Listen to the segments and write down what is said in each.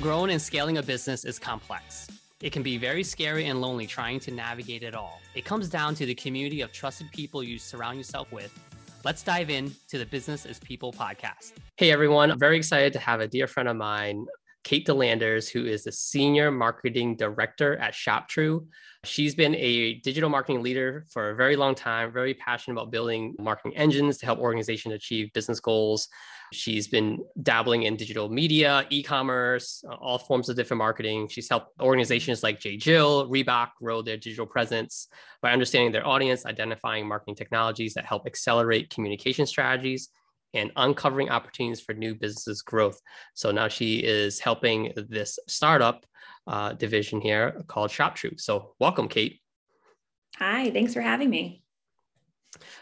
Growing and scaling a business is complex. It can be very scary and lonely trying to navigate it all. It comes down to the community of trusted people you surround yourself with. Let's dive in to the Business is People podcast. Hey everyone, I'm very excited to have a dear friend of mine, Kate DeLanders, who is the Senior Marketing Director at ShopTrue. She's been a digital marketing leader for a very long time, very passionate about building marketing engines to help organizations achieve business goals. She's been dabbling in digital media, e commerce, all forms of different marketing. She's helped organizations like J. Jill, Reebok grow their digital presence by understanding their audience, identifying marketing technologies that help accelerate communication strategies, and uncovering opportunities for new businesses growth. So now she is helping this startup uh, division here called ShopTrue. So welcome, Kate. Hi, thanks for having me.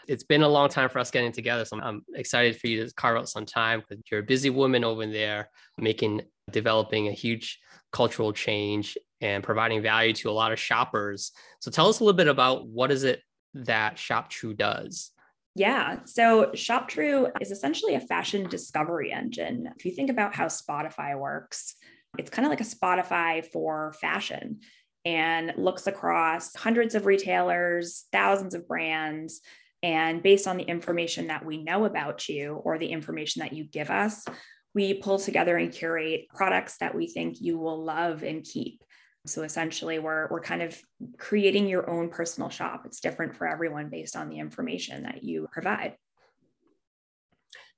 It's been a long time for us getting together. So I'm excited for you to carve out some time because you're a busy woman over there making, developing a huge cultural change and providing value to a lot of shoppers. So tell us a little bit about what is it that ShopTrue does? Yeah. So ShopTrue is essentially a fashion discovery engine. If you think about how Spotify works, it's kind of like a Spotify for fashion and looks across hundreds of retailers, thousands of brands. And based on the information that we know about you or the information that you give us, we pull together and curate products that we think you will love and keep. So essentially, we're, we're kind of creating your own personal shop. It's different for everyone based on the information that you provide.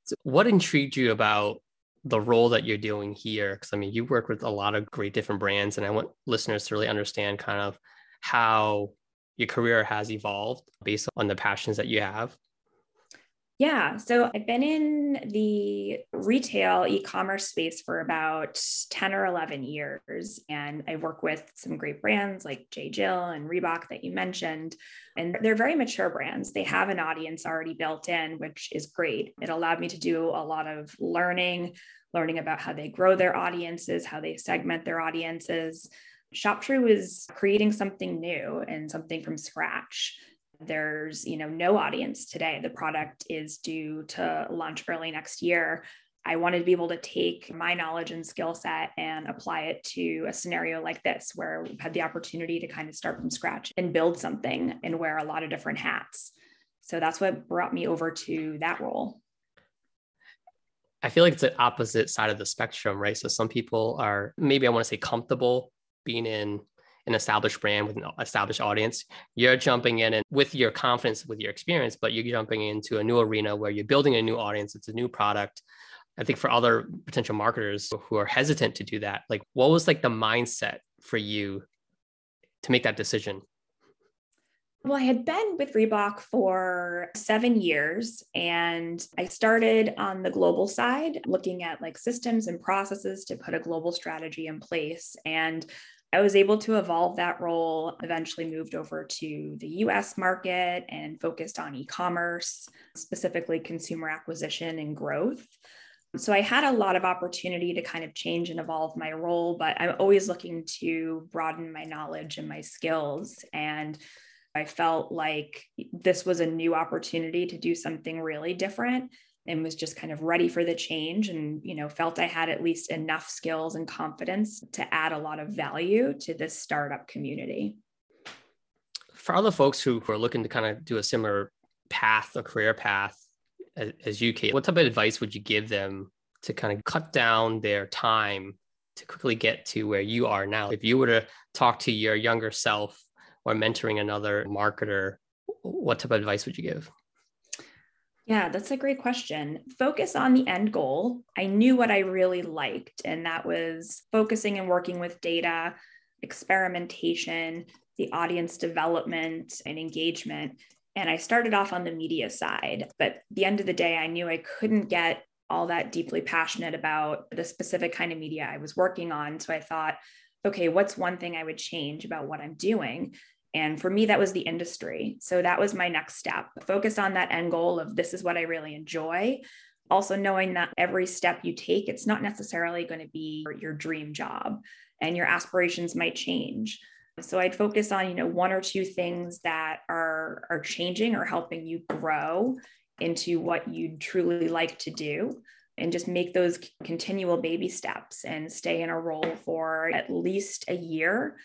So what intrigued you about the role that you're doing here because i mean you work with a lot of great different brands and i want listeners to really understand kind of how your career has evolved based on the passions that you have yeah. So I've been in the retail e commerce space for about 10 or 11 years. And I work with some great brands like J. Jill and Reebok that you mentioned. And they're very mature brands. They have an audience already built in, which is great. It allowed me to do a lot of learning, learning about how they grow their audiences, how they segment their audiences. ShopTrue is creating something new and something from scratch there's you know no audience today. The product is due to launch early next year. I wanted to be able to take my knowledge and skill set and apply it to a scenario like this where we've had the opportunity to kind of start from scratch and build something and wear a lot of different hats. So that's what brought me over to that role. I feel like it's the opposite side of the spectrum, right? So some people are maybe I want to say comfortable being in an established brand with an established audience. You're jumping in and with your confidence, with your experience, but you're jumping into a new arena where you're building a new audience. It's a new product. I think for other potential marketers who are hesitant to do that, like what was like the mindset for you to make that decision? Well, I had been with Reebok for seven years and I started on the global side, looking at like systems and processes to put a global strategy in place. And I was able to evolve that role, eventually moved over to the US market and focused on e commerce, specifically consumer acquisition and growth. So I had a lot of opportunity to kind of change and evolve my role, but I'm always looking to broaden my knowledge and my skills. And I felt like this was a new opportunity to do something really different and was just kind of ready for the change and you know felt i had at least enough skills and confidence to add a lot of value to this startup community. For other folks who, who are looking to kind of do a similar path or career path as, as you kate what type of advice would you give them to kind of cut down their time to quickly get to where you are now? If you were to talk to your younger self or mentoring another marketer what type of advice would you give yeah, that's a great question. Focus on the end goal. I knew what I really liked, and that was focusing and working with data, experimentation, the audience development, and engagement. And I started off on the media side, but the end of the day, I knew I couldn't get all that deeply passionate about the specific kind of media I was working on. So I thought, okay, what's one thing I would change about what I'm doing? And for me, that was the industry. So that was my next step. Focus on that end goal of this is what I really enjoy. Also, knowing that every step you take, it's not necessarily going to be your dream job and your aspirations might change. So I'd focus on, you know, one or two things that are, are changing or helping you grow into what you'd truly like to do and just make those continual baby steps and stay in a role for at least a year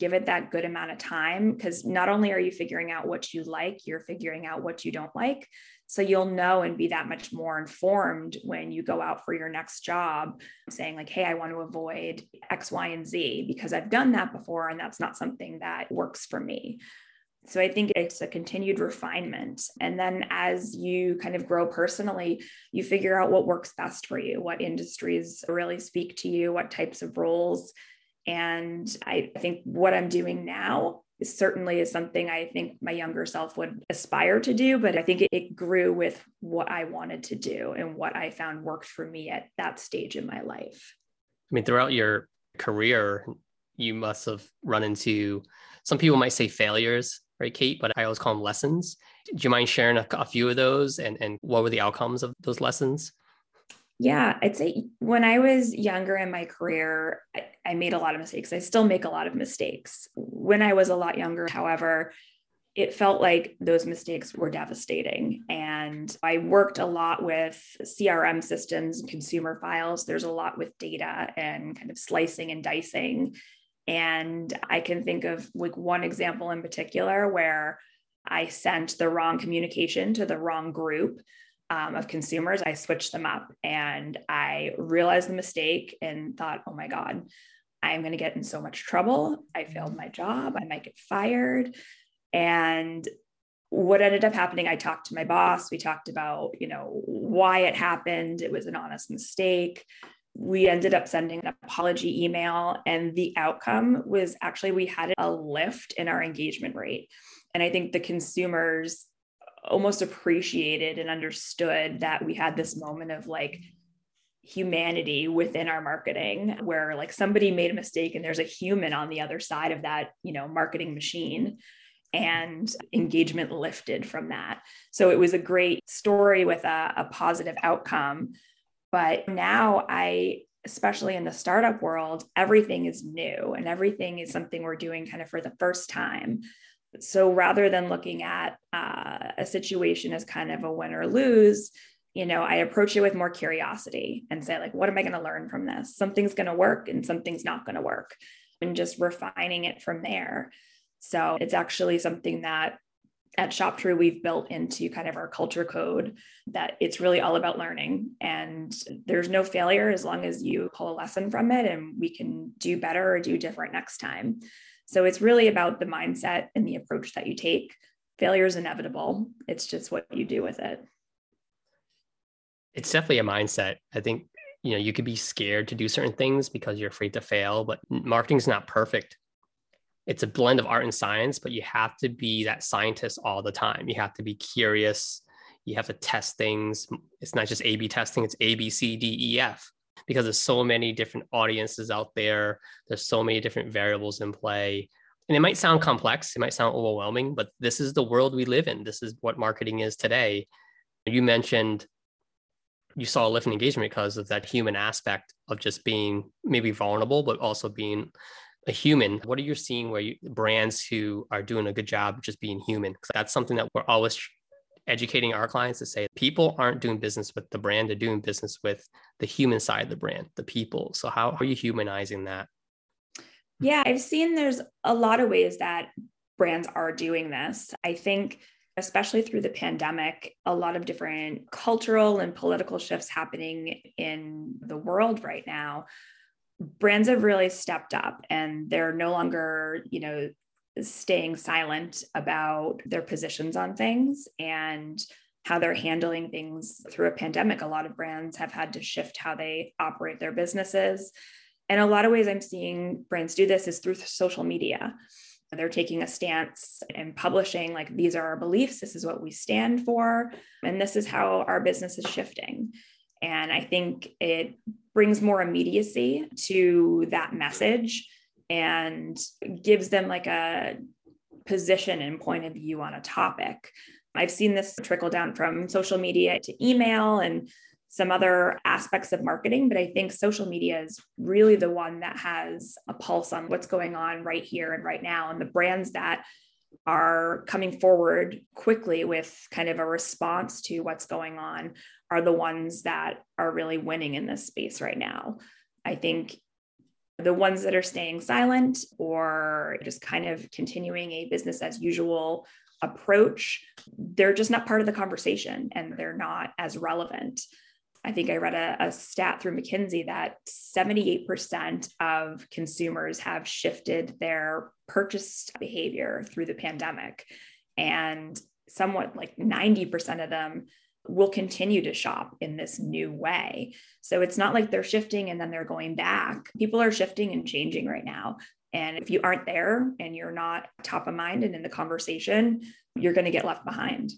give it that good amount of time because not only are you figuring out what you like you're figuring out what you don't like so you'll know and be that much more informed when you go out for your next job saying like hey i want to avoid x y and z because i've done that before and that's not something that works for me so I think it's a continued refinement. And then as you kind of grow personally, you figure out what works best for you, what industries really speak to you, what types of roles. And I think what I'm doing now certainly is something I think my younger self would aspire to do, but I think it, it grew with what I wanted to do and what I found worked for me at that stage in my life. I mean, throughout your career, you must have run into some people might say failures right, Kate? But I always call them lessons. Do you mind sharing a, a few of those and, and what were the outcomes of those lessons? Yeah, I'd say when I was younger in my career, I, I, made a lot of mistakes. I still make a lot of mistakes. When I was a lot younger, however, it felt like those mistakes were devastating. And I worked a lot with CRM systems consumer files. There's a lot with data and kind of slicing and dicing. And I can think of like one example in particular where I sent the wrong communication to the wrong group um, of consumers. I switched them up and I realized the mistake and thought, oh my God, I'm going to get in so much trouble. I failed my job. I might get fired. And what ended up happening, I talked to my boss. We talked about, you know, why it happened. It was an honest mistake we ended up sending an apology email and the outcome was actually we had a lift in our engagement rate and i think the consumers almost appreciated and understood that we had this moment of like humanity within our marketing where like somebody made a mistake and there's a human on the other side of that you know marketing machine and engagement lifted from that so it was a great story with a, a positive outcome but now I, especially in the startup world, everything is new and everything is something we're doing kind of for the first time. So rather than looking at uh, a situation as kind of a win or lose, you know, I approach it with more curiosity and say, like, what am I going to learn from this? Something's going to work and something's not going to work, and just refining it from there. So it's actually something that at ShopTrue, we've built into kind of our culture code that it's really all about learning. And there's no failure as long as you pull a lesson from it and we can do better or do different next time. So it's really about the mindset and the approach that you take. Failure is inevitable, it's just what you do with it. It's definitely a mindset. I think you know you could be scared to do certain things because you're afraid to fail but marketing's not perfect it's a blend of art and science, but you have to be that scientist all the time. You have to be curious. You have to test things. It's not just A B testing, it's A, B, C, D, E, F, because there's so many different audiences out there. There's so many different variables in play. And it might sound complex, it might sound overwhelming, but this is the world we live in. This is what marketing is today. You mentioned you saw a lift in engagement because of that human aspect of just being maybe vulnerable, but also being a human what are you seeing where you, brands who are doing a good job just being human because that's something that we're always educating our clients to say people aren't doing business with the brand they're doing business with the human side of the brand the people. So how are you humanizing that? Yeah i've seen there's a lot of ways that brands are doing this. I think especially through the pandemic, a lot of different cultural and political shifts happening in the world right now. Brands have really stepped up and they're no longer, you know, staying silent about their positions on things and how they're handling things through a pandemic. A lot of brands have had to shift how they operate their businesses. And a lot of ways I'm seeing brands do this is through social media. They're taking a stance and publishing, like, these are our beliefs, this is what we stand for, and this is how our business is shifting. And I think it brings more immediacy to that message and gives them like a position and point of view on a topic. I've seen this trickle down from social media to email and some other aspects of marketing, but I think social media is really the one that has a pulse on what's going on right here and right now. And the brands that are coming forward quickly with kind of a response to what's going on are the ones that are really winning in this space right now. I think the ones that are staying silent or just kind of continuing a business as usual approach, they're just not part of the conversation and they're not as relevant. I think I read a, a, stat through McKinsey that 78% of consumers have shifted their purchase behavior through the pandemic. And somewhat like 90% of them will continue to shop in this new way. So it's not like they're shifting and then they're going back. People are shifting and changing right now. And if you aren't there and you're not top of mind and in the conversation, you're going to get left behind.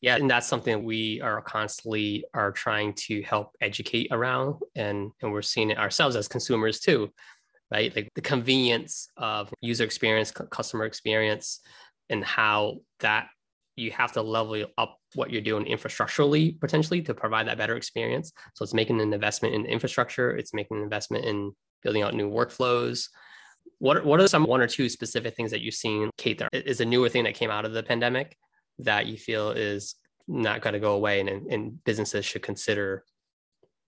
Yeah, and that's something we are constantly are trying to help educate around and and we're seeing it ourselves as consumers too. Right? Like the convenience of user experience, customer experience and how that you have to level up what you're doing infrastructurally potentially to provide that better experience. So it's making an investment in infrastructure, it's making an investment in building out new workflows. What, what are some one or two specific things that you've seen, Kate, There is a newer thing that came out of the pandemic that you feel is not going to go away and, and businesses should consider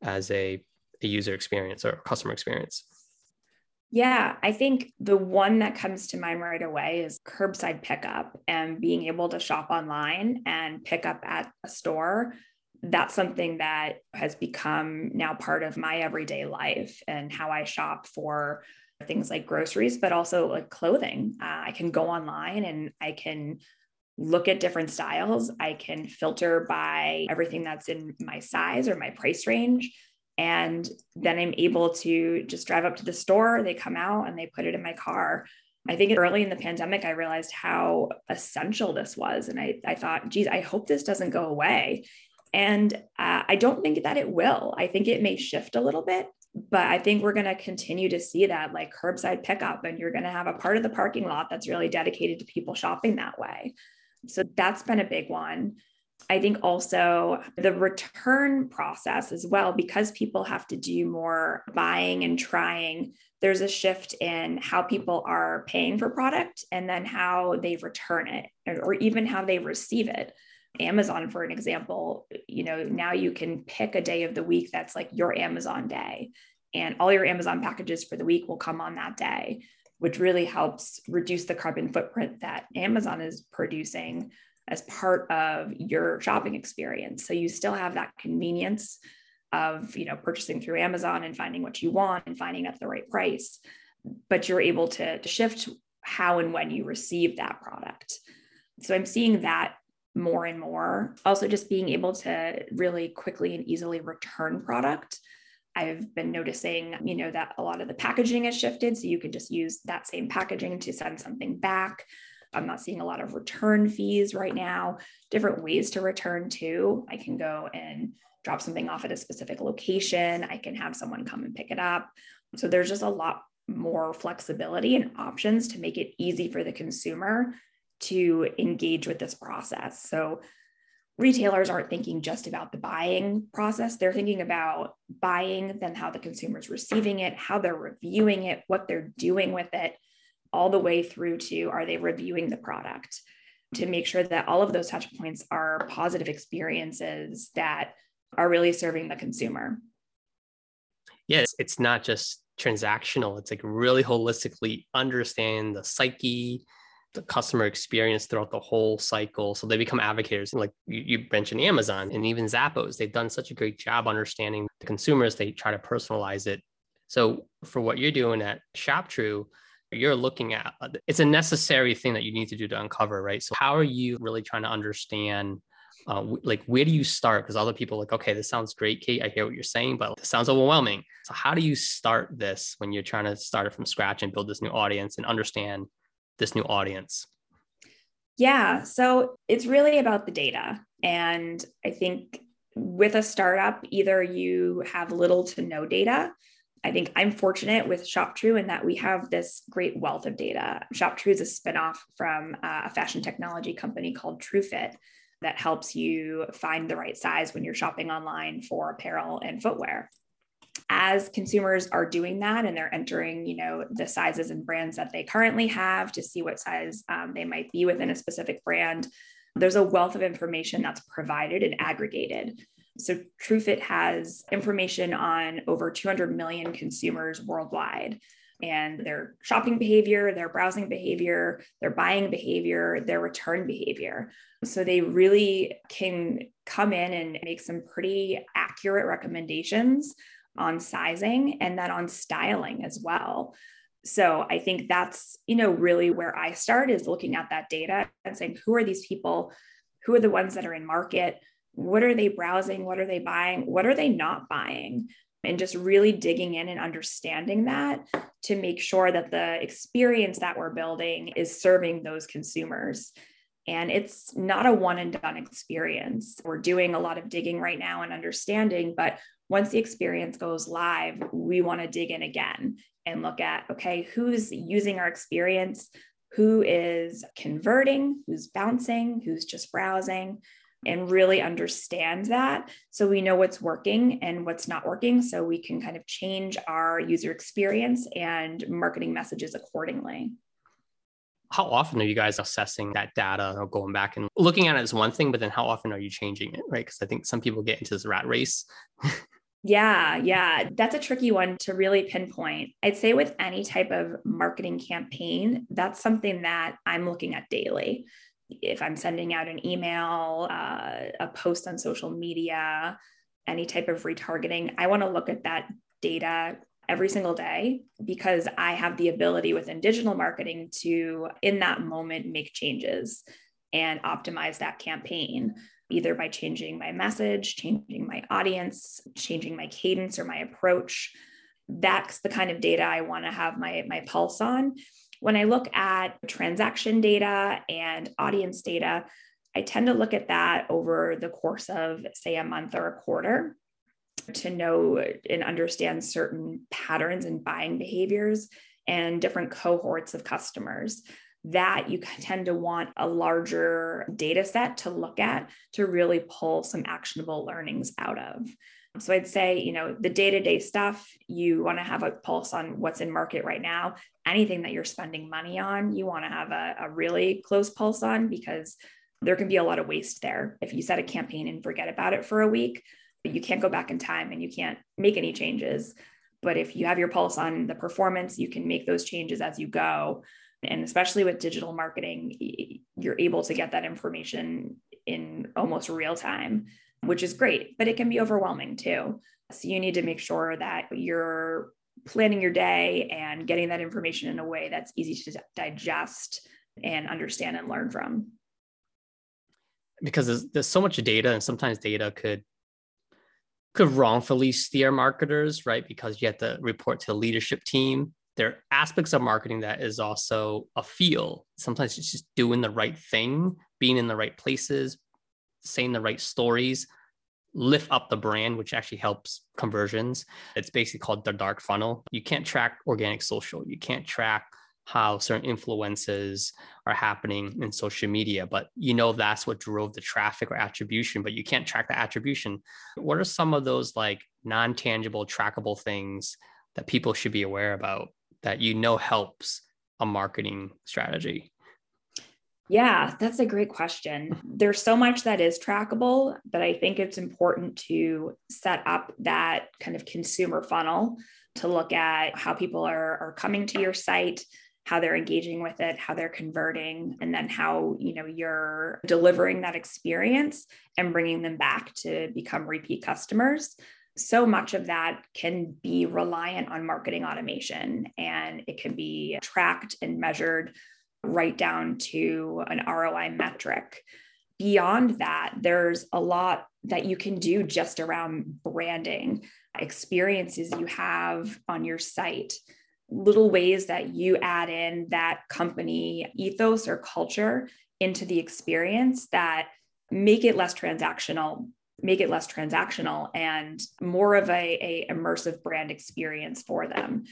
as a, a user experience or customer experience? Yeah, I think the one that comes to mind right away is curbside pickup and being able to shop online and pick up at a store. That's something that has become now part of my everyday life and how I shop for things like groceries, but also like clothing. Uh, I can go online and I can look at different styles. I can filter by everything that's in my size or my price range. And then I'm able to just drive up to the store, they come out and they put it in my car. I think early in the pandemic, I realized how essential this was. And I, I thought, geez, I hope this doesn't go away. And uh, I don't think that it will. I think it may shift a little bit, but I think we're going to continue to see that like curbside pickup, and you're going to have a part of the parking lot that's really dedicated to people shopping that way. So that's been a big one. I think also the return process as well, because people have to do more buying and trying, there's a shift in how people are paying for product and then how they return it or even how they receive it. Amazon, for an example, you know, now you can pick a day of the week that's like your Amazon day, and all your Amazon packages for the week will come on that day which really helps reduce the carbon footprint that Amazon is producing as part of your shopping experience. So you still have that convenience of, you know, purchasing through Amazon and finding what you want and finding at the right price, but you're able to, to shift how and when you receive that product. So I'm seeing that more and more. Also, just being able to really quickly and easily return product I've been noticing, you know, that a lot of the packaging has shifted. So you can just use that same packaging to send something back. I'm not seeing a lot of return fees right now, different ways to return to. I can go and drop something off at a specific location. I can have someone come and pick it up. So there's just a lot more flexibility and options to make it easy for the consumer to engage with this process. So retailers aren't thinking just about the buying process. They're thinking about buying, then how the consumer's receiving it, how they're reviewing it, what they're doing with it, all the way through to are they reviewing the product to make sure that all of those touch points are positive experiences that are really serving the consumer. Yeah, it's, it's not just transactional, it's like really holistically understand the psyche, the customer experience throughout the whole cycle. So they become advocates. Like you, you, mentioned Amazon and even Zappos, they've done such a great job understanding the consumers. They try to personalize it. So for what you're doing at ShopTrue, you're looking at it's a necessary thing that you need to do to uncover, right? So how are you really trying to understand uh, like where do you start because other people like okay this sounds great kate i hear what you're saying but this sounds overwhelming so how do you start this when you're trying to start it from scratch and build this new audience and understand this new audience? Yeah, so it's really about the data. And I think with a startup, either you have little to no data. I think I'm fortunate with ShopTrue in that we have this great wealth of data. ShopTrue is a spinoff from uh, a fashion technology company called TrueFit that helps you find the right size when you're shopping online for apparel and footwear. as consumers are doing that and they're entering you know the sizes and brands that they currently have to see what size um, they might be within a specific brand there's a wealth of information that's provided and aggregated so truefit has information on over 200 million consumers worldwide and their shopping behavior, their browsing behavior, their buying behavior, their return behavior. So they really can come in and make some pretty accurate recommendations on sizing and then on styling as well. So I think that's, you know, really where I start is looking at that data and saying, who are these people? Who are the ones that are in market? What are they browsing? What are they buying? What are they not buying? and just really digging in and understanding that to make sure that the experience that we're building is serving those consumers. And it's not a one and done experience. We're doing a lot of digging right now and understanding, but once the experience goes live, we want to dig in again and look at okay, who's using our experience? Who is converting? Who's bouncing? Who's just browsing? And really understand that so we know what's working and what's not working so we can kind of change our user experience and marketing messages accordingly. How often are you guys assessing that data or going back and looking at it as one thing but then how often are you changing it right? Because i think some people get into this rat race. Yeah yeah. That's a tricky one to really pinpoint. I'd say with any type of marketing campaign that's something that i'm looking at daily if I'm sending out an email, uh, a post on social media, any type of retargeting, I want to look at that data every single day because I have the ability within digital marketing to, in that moment, make changes and optimize that campaign, either by changing my message, changing my audience, changing my cadence or my approach. That's the kind of data I want to have my, my pulse on when I look at transaction data and audience data, I tend to look at that over the course of, say, a month or a quarter to know and understand certain patterns and buying behaviors and different cohorts of customers that you tend to want a larger data set to look at to really pull some actionable learnings out of. So I'd say, you know, the day to day stuff, you want to have a pulse on what's in market right now. Anything that you're spending money on, you want to have a, a really close pulse on because there can be a lot of waste there. If you set a campaign and forget about it for a week, you can't go back in time and you can't make any changes. But if you have your pulse on the performance, you can make those changes as you go. And especially with digital marketing, you're able to get that information in almost real time which is great, but it can be overwhelming too. So you need to make sure that you're planning your day and getting that information in a way that's easy to digest and understand and learn from. Because there's, there's so much data, and sometimes data could could wrongfully steer marketers, right? Because you have to report to the leadership team. There are aspects of marketing that is also a feel. Sometimes it's just doing the right thing, being in the right places, saying the right stories lift up the brand, which actually helps conversions. It's basically called the dark funnel. You can't track organic social. You can't track how certain influences are happening in social media, but you know that's what drove the traffic or attribution, but you can't track the attribution. What are some of those like non tangible, trackable things that people should be aware about that you know helps a marketing strategy? Yeah, that's a great question. There's so much that is trackable, but I think it's important to set up that kind of consumer funnel to look at how people are, are coming to your site, how they're engaging with it, how they're converting, and then how you know you're delivering that experience and bringing them back to become repeat customers. So much of that can be reliant on marketing automation and it can be tracked and measured right down to an ROI metric. Beyond that, there's a lot that you can do just around branding, experiences you have on your site, little ways that you add in that company ethos or culture into the experience that make it less transactional make it less transactional and more of a, a immersive brand experience for them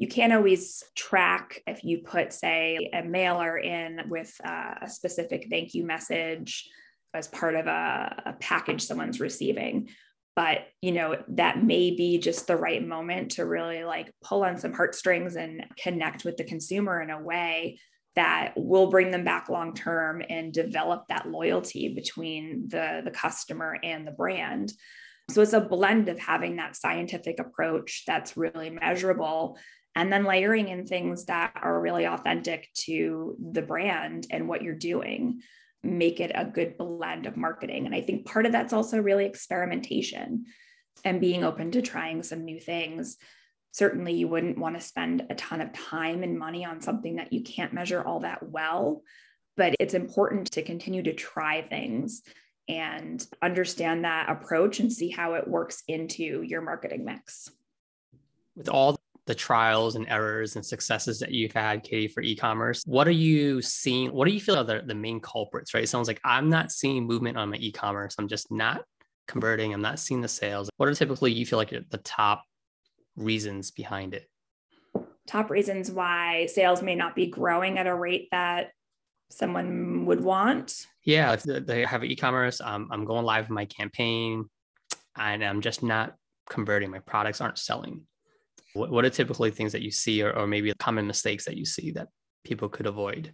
you can't always track if you put, say, a mailer in with a specific thank you message as part of a, a package someone's receiving. but you know that may be just the right moment to really like pull on some heartstrings and connect with the consumer in a way that will bring them back long term and develop that loyalty between the the customer and the brand. So it's a blend of having that scientific approach that's really measurable and then layering in things that are really authentic to the brand and what you're doing. Make it a good blend of marketing. And i think part of that's also really experimentation and being open to trying some new things certainly you wouldn't want to spend a ton of time and money on something that you can't measure all that well but it's important to continue to try things and understand that approach and see how it works into your marketing mix with all the trials and errors and successes that you've had, Katie, for e-commerce. What are you seeing? What do you feel are the, the main culprits, right? It sounds like I'm not seeing movement on my e-commerce. I'm just not converting. I'm not seeing the sales. What are typically you feel like at the top reasons behind it? Top reasons why sales may not be growing at a rate that someone would want. Yeah, if they have e-commerce, um, I'm going live with my campaign, and I'm just not converting. My products aren't selling. What, what are typically things that you see, or, or maybe common mistakes that you see that people could avoid?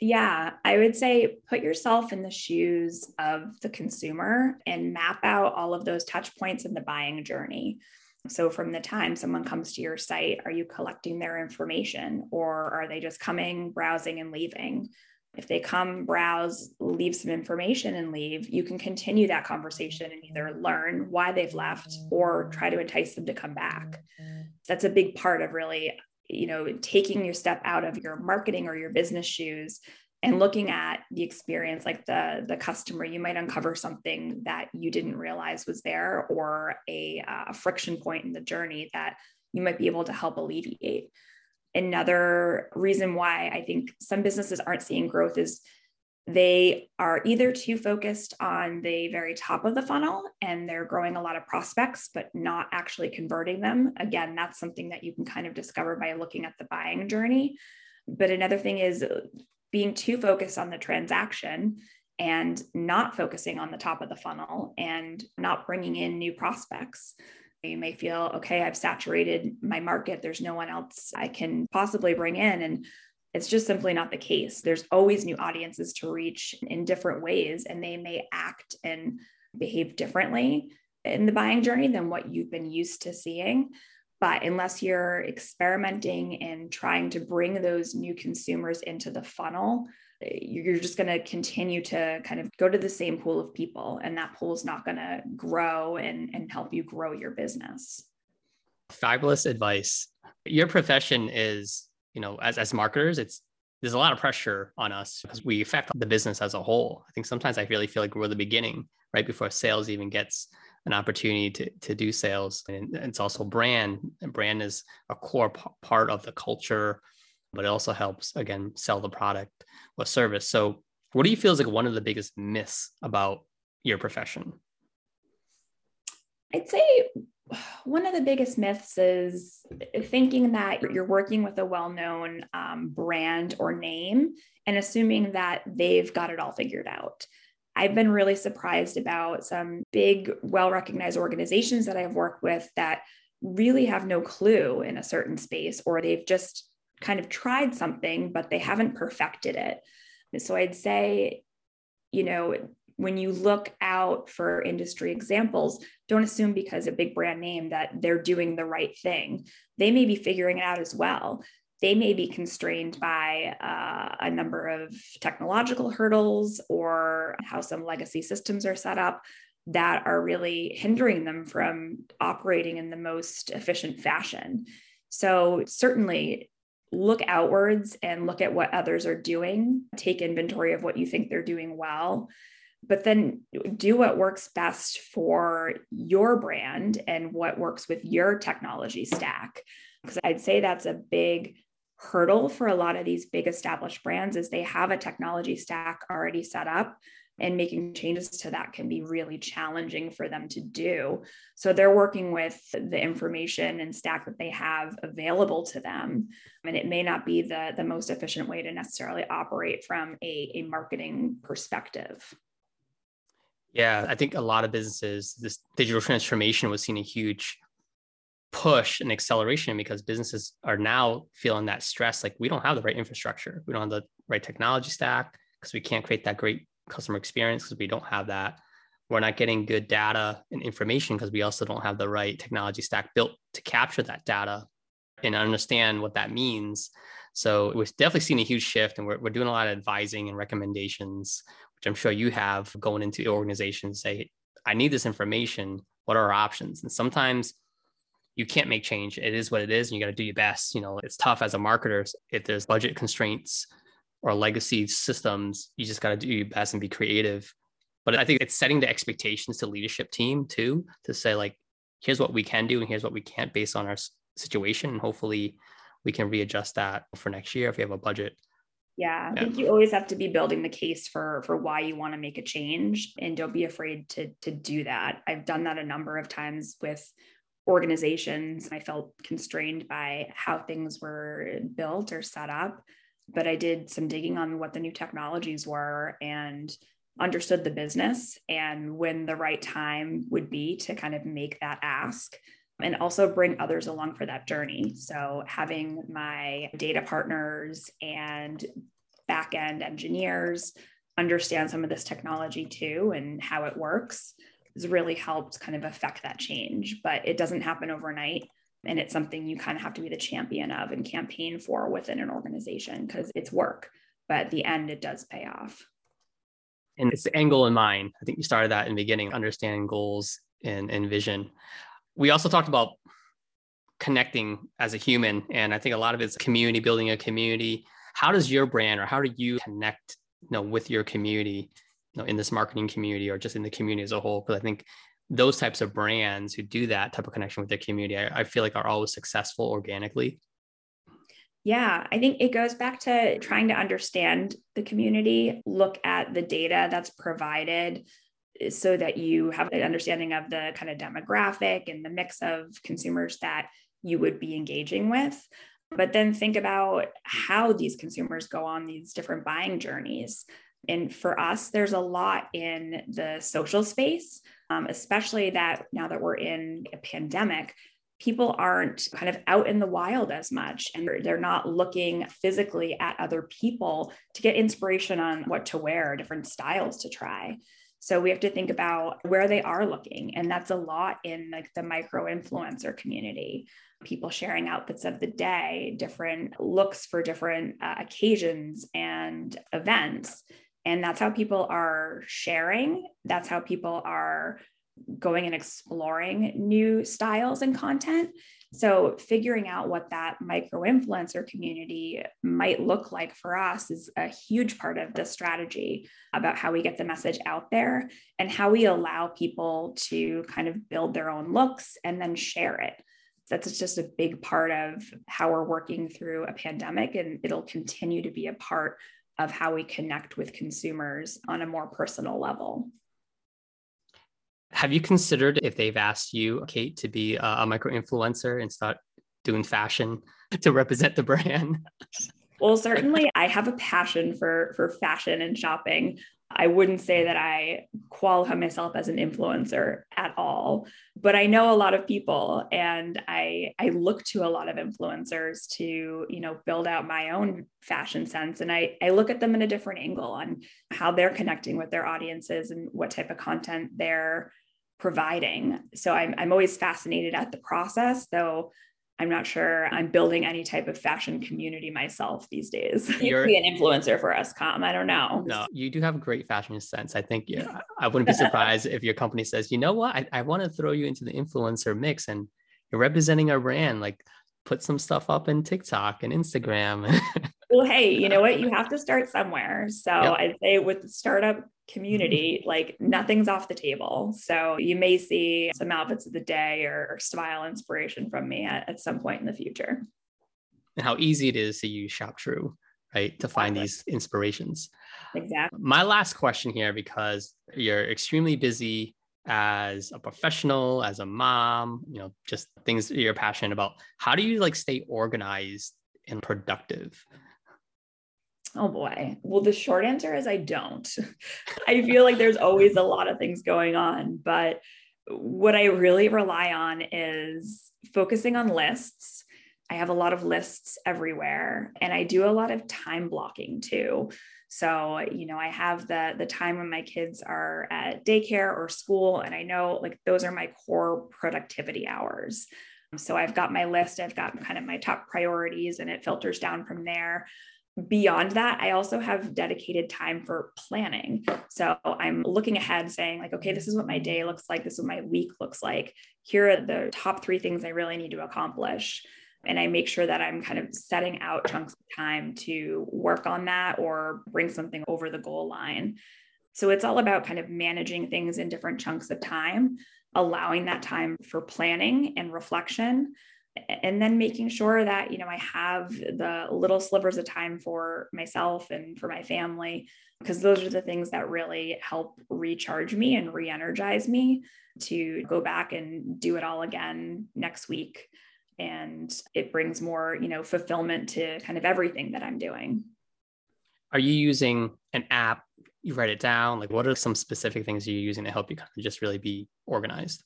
Yeah, I would say put yourself in the shoes of the consumer and map out all of those touch points in the buying journey. So, from the time someone comes to your site, are you collecting their information or are they just coming, browsing, and leaving? If they come, browse, leave some information and leave, you can continue that conversation and either learn why they've left or try to entice them to come back. That's a big part of really, you know, taking your step out of your marketing or your business shoes and looking at the experience like the the customer you might uncover something that you didn't realize was there or a, uh, a friction point in the journey that you might be able to help alleviate another reason why I think some businesses aren't seeing growth is they are either too focused on the very top of the funnel and they're growing a lot of prospects, but not actually converting them. Again, that's something that you can kind of discover by looking at the buying journey. But another thing is being too focused on the transaction and not focusing on the top of the funnel and not bringing in new prospects. You may feel, okay, I've saturated my market. There's no one else I can possibly bring in. And it's just simply not the case. There's always new audiences to reach in different ways, and they may act and behave differently in the buying journey than what you've been used to seeing. But unless you're experimenting and trying to bring those new consumers into the funnel, you're just going to continue to kind of go to the same pool of people and that pool is not going to grow and, and help you grow your business. Fabulous advice. Your profession is you know as, as marketers it's there's a lot of pressure on us because we affect the business as a whole. I think sometimes i really feel like we're the beginning right before sales even gets an opportunity to, to do sales and it's also brand and brand is a core p- part of the culture but it also helps again sell the product or service. So, what do you feel is like one of the biggest myths about your profession? I'd say one of the biggest myths is thinking that you're working with a well-known um, brand or name and assuming that they've got it all figured out. I've been really surprised about some big, well recognized organizations that I've worked with that really have no clue in a certain space, or they've just kind of tried something, but they haven't perfected it. So I'd say, you know, when you look out for industry examples, don't assume because a big brand name that they're doing the right thing. They may be figuring it out as well. They may be constrained by uh, a number of technological hurdles or how some legacy systems are set up that are really hindering them from operating in the most efficient fashion. So, certainly, look outwards and look at what others are doing, take inventory of what you think they're doing well, but then do what works best for your brand and what works with your technology stack. Because I'd say that's a big hurdle for a lot of these big established brands is they have a technology stack already set up and making changes to that can be really challenging for them to do. So they're working with the information and stack that they have available to them. And it may not be the, the most efficient way to necessarily operate from a, a marketing perspective. Yeah, I think a lot of businesses, this digital transformation was seeing a huge push and acceleration because businesses are now feeling that stress like we don't have the right infrastructure, we don't have the right technology stack because we can't create that great customer experience because we don't have that. We're not getting good data and information because we also don't have the right technology stack built to capture that data and understand what that means. So we've definitely seen a huge shift and we're, we're doing a lot of advising and recommendations, which I'm sure you have going into organizations say, I need this information. What are our options? And sometimes you can't make change. It is what it is, and you got to do your best. You know, it's tough as a marketer if there's budget constraints or legacy systems. You just got to do your best and be creative. But I think it's setting the expectations to leadership team too to say like, here's what we can do and here's what we can't based on our situation, and hopefully we can readjust that for next year if we have a budget. Yeah, I think you always have to be building the case for for why you want to make a change, and don't be afraid to to do that. I've done that a number of times with organizations. I felt constrained by how things were built or set up, but I did some digging on what the new technologies were and understood the business and when the right time would be to kind of make that ask and also bring others along for that journey. So, having my data partners and back end engineers understand some of this technology too and how it works has really helped kind of affect that change. But it doesn't happen overnight. And it's something you kind of have to be the champion of and campaign for within an organization because it's work. But at the end, it does pay off. And it's the angle in mind. I think you started that in the beginning, understanding goals and, and vision. We also talked about connecting as a human. And I think a lot of it's community, building a community. How does your brand or how do you connect you know, with your community know, in this marketing community or just in the community as a whole. Because I think those types of brands who do that type of connection with their community, I, I feel like are always successful organically. Yeah, I think it goes back to trying to understand the community, look at the data that's provided eh, so that you have an understanding of the kind of demographic and the mix of consumers that you would be engaging with. But then think about how these consumers go on these different buying journeys. And for us, there's a lot in the social space, um, especially that now that we're in a pandemic, people aren't kind of out in the wild as much and they're, not looking physically at other people to get inspiration on what to wear, different styles to try. So we have to think about where they are looking. And that's a lot in like the micro influencer community. People sharing outfits of the day, different looks for different uh, occasions and events. And that's how people are sharing. That's how people are going and exploring new styles and content. So, figuring out what that micro influencer community might look like for us is a huge part of the strategy about how we get the message out there and how we allow people to kind of build their own looks and then share it. That's just a big part of how we're working through a pandemic, and it'll continue to be a part of how we connect with consumers on a more personal level. Have you considered if they've asked you, Kate, to be a micro influencer and start doing fashion to represent the brand? well, certainly I have a passion for for fashion and shopping. I wouldn't say that I qualify myself as an influencer at all, but I know a lot of people and I I look to a lot of influencers to, you know, build out my own fashion sense and I I look at them in a different angle on how they're connecting with their audiences and what type of content they're providing. So I'm I'm always fascinated at the process, though I'm not sure I'm building any type of fashion community myself these days. You'd be an influencer for Uscom. I don't know. No, you do have a great fashion sense. I think yeah, I wouldn't be surprised if your company says, you know what, I, I want to throw you into the influencer mix and you're representing our brand. Like put some stuff up in TikTok and Instagram. well, hey, you know what? You have to start somewhere. So yep. I'd say with the startup community, mm-hmm. like nothing's off the table. So you may see some outfits of the day or, or style inspiration from me at, at, some point in the future. And how easy it is to use ShopTrue, right? To find these inspirations. Exactly. My last question here, because you're extremely busy as a professional, as a mom, you know, just things you're passionate about. How do you like stay organized and productive? Oh boy. Well, the short answer is I don't. I feel like there's always a lot of things going on, but what I really rely on is focusing on lists. I have a lot of lists everywhere and I do a lot of time blocking too. So, you know, I have the the time when my kids are at daycare or school and I know like those are my core productivity hours. So I've got my list, I've got kind of my top priorities and it filters down from there beyond that, I also have dedicated time for planning. So I'm looking ahead saying, like, okay, this is what my day looks like. This is what my week looks like. Here are the top three things I really need to accomplish. And I make sure that I'm kind of setting out chunks of time to work on that or bring something over the goal line. So it's all about kind of managing things in different chunks of time, allowing that time for planning and reflection and then making sure that you know i have the little slivers of time for myself and for my family because those are the things that really help recharge me and re-energize me to go back and do it all again next week. And it brings more you know fulfillment to kind of everything that i'm doing. Are you using an app? You write it down. Like what are some specific things you're using to help you kind of just really be organized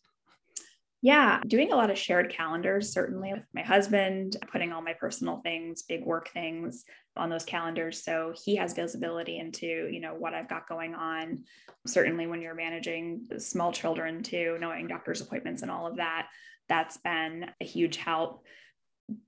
yeah, doing a lot of shared calendars, certainly with my husband, putting all my personal things, big work things on those calendars. So he has visibility into, you know, what I've got going on. Certainly when you're managing small children too, knowing doctor's appointments and all of that, that's been a huge help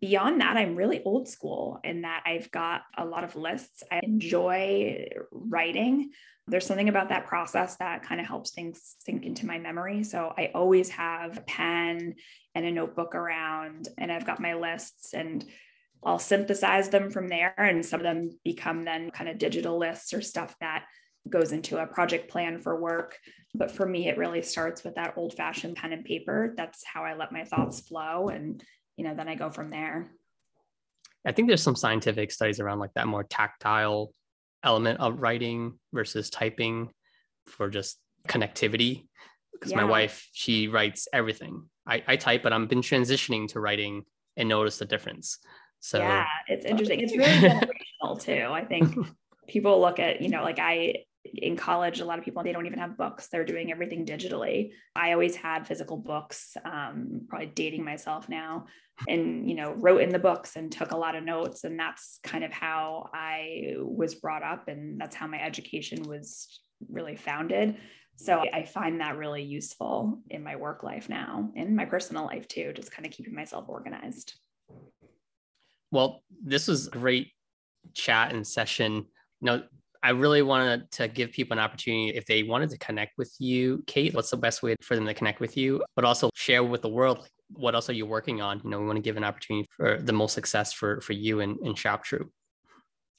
beyond that, I'm really old school in that I've got a lot of lists. I enjoy writing. There's something about that process that kind of helps things sink into my memory. So I always have a pen and a notebook around, and I've got my lists and I'll synthesize them from there. And some of them become then kind of digital lists or stuff that goes into a project plan for work. But for me, it really starts with that old fashioned pen and paper. That's how I let my thoughts flow. And you know, then I go from there. I think there's some scientific studies around like that more tactile element of writing versus typing for just connectivity. Because yeah. my wife, she writes everything. I, I type, but I've been transitioning to writing and notice the difference. So yeah, it's uh, interesting. It's really generational too. I think people look at, you know, like I in college, a lot of people they don't even have books; they're doing everything digitally. I always had physical books. Um, probably dating myself now, and you know, wrote in the books and took a lot of notes, and that's kind of how I was brought up, and that's how my education was really founded. So I find that really useful in my work life now, in my personal life too, just kind of keeping myself organized. Well, this was great chat and session. You know, I really wanted to give people an opportunity if they wanted to connect with you, Kate, what's the best way for them to connect with you, but also share with the world like, what else are you working on? You know, we want to give an opportunity for the most success for for you and, and ShopTrue.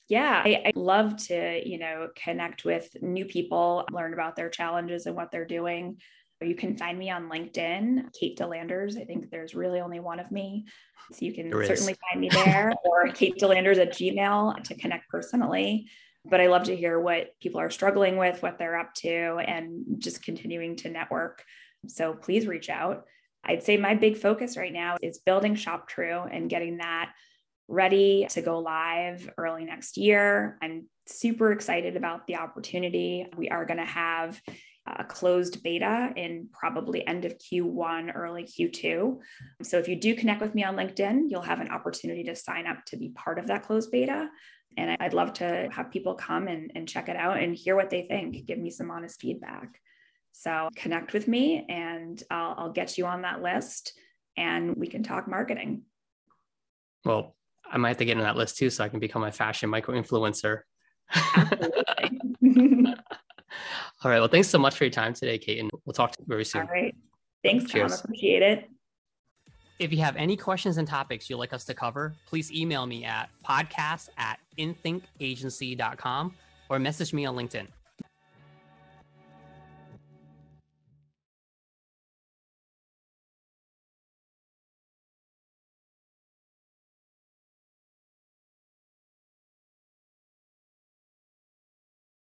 Yeah, I, I love to, you know, connect with new people, learn about their challenges and what they're doing. You can find me on LinkedIn, Kate DeLanders. I think there's really only one of me. So you can certainly find me there or Kate DeLanders at Gmail to connect personally but I love to hear what people are struggling with, what they're up to, and just continuing to network. So please reach out. I'd say my big focus right now is building ShopTrue and getting that ready to go live early next year. I'm super excited about the opportunity. We are going to have a closed beta in probably end of Q1, early Q2. So if you do connect with me on LinkedIn, you'll have an opportunity to sign up to be part of that closed beta. And I'd love to have people come and, and check it out and hear what they think, give me some honest feedback. So connect with me and I'll, I'll get you on that list and we can talk marketing. Well, I might have to get on that list too so I can become a fashion micro influencer. All right. Well, thanks so much for your time today, Kate, and we'll talk to you very soon. All right. Thanks, Cheers. Kham. Appreciate it. If you have any questions and topics you'd like us to cover, please email me at podcast at inthinkagency.com or message me on LinkedIn.